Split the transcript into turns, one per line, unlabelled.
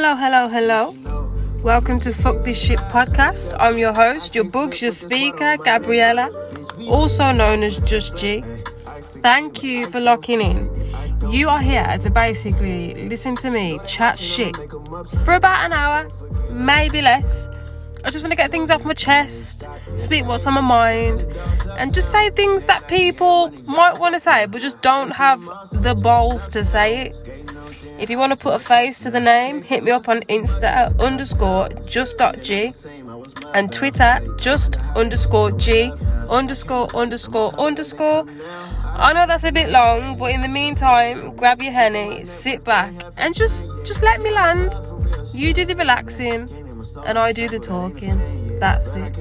Hello, hello, hello. Welcome to Fuck This Shit podcast. I'm your host, your books, your speaker, Gabriella, also known as Just G. Thank you for locking in. You are here to basically listen to me chat shit for about an hour, maybe less. I just want to get things off my chest, speak what's on my mind, and just say things that people might want to say but just don't have the balls to say it. If you want to put a face to the name, hit me up on Insta underscore just.g and Twitter just underscore g underscore underscore underscore. I know that's a bit long, but in the meantime, grab your henny, sit back, and just just let me land. You do the relaxing, and I do the talking. That's it.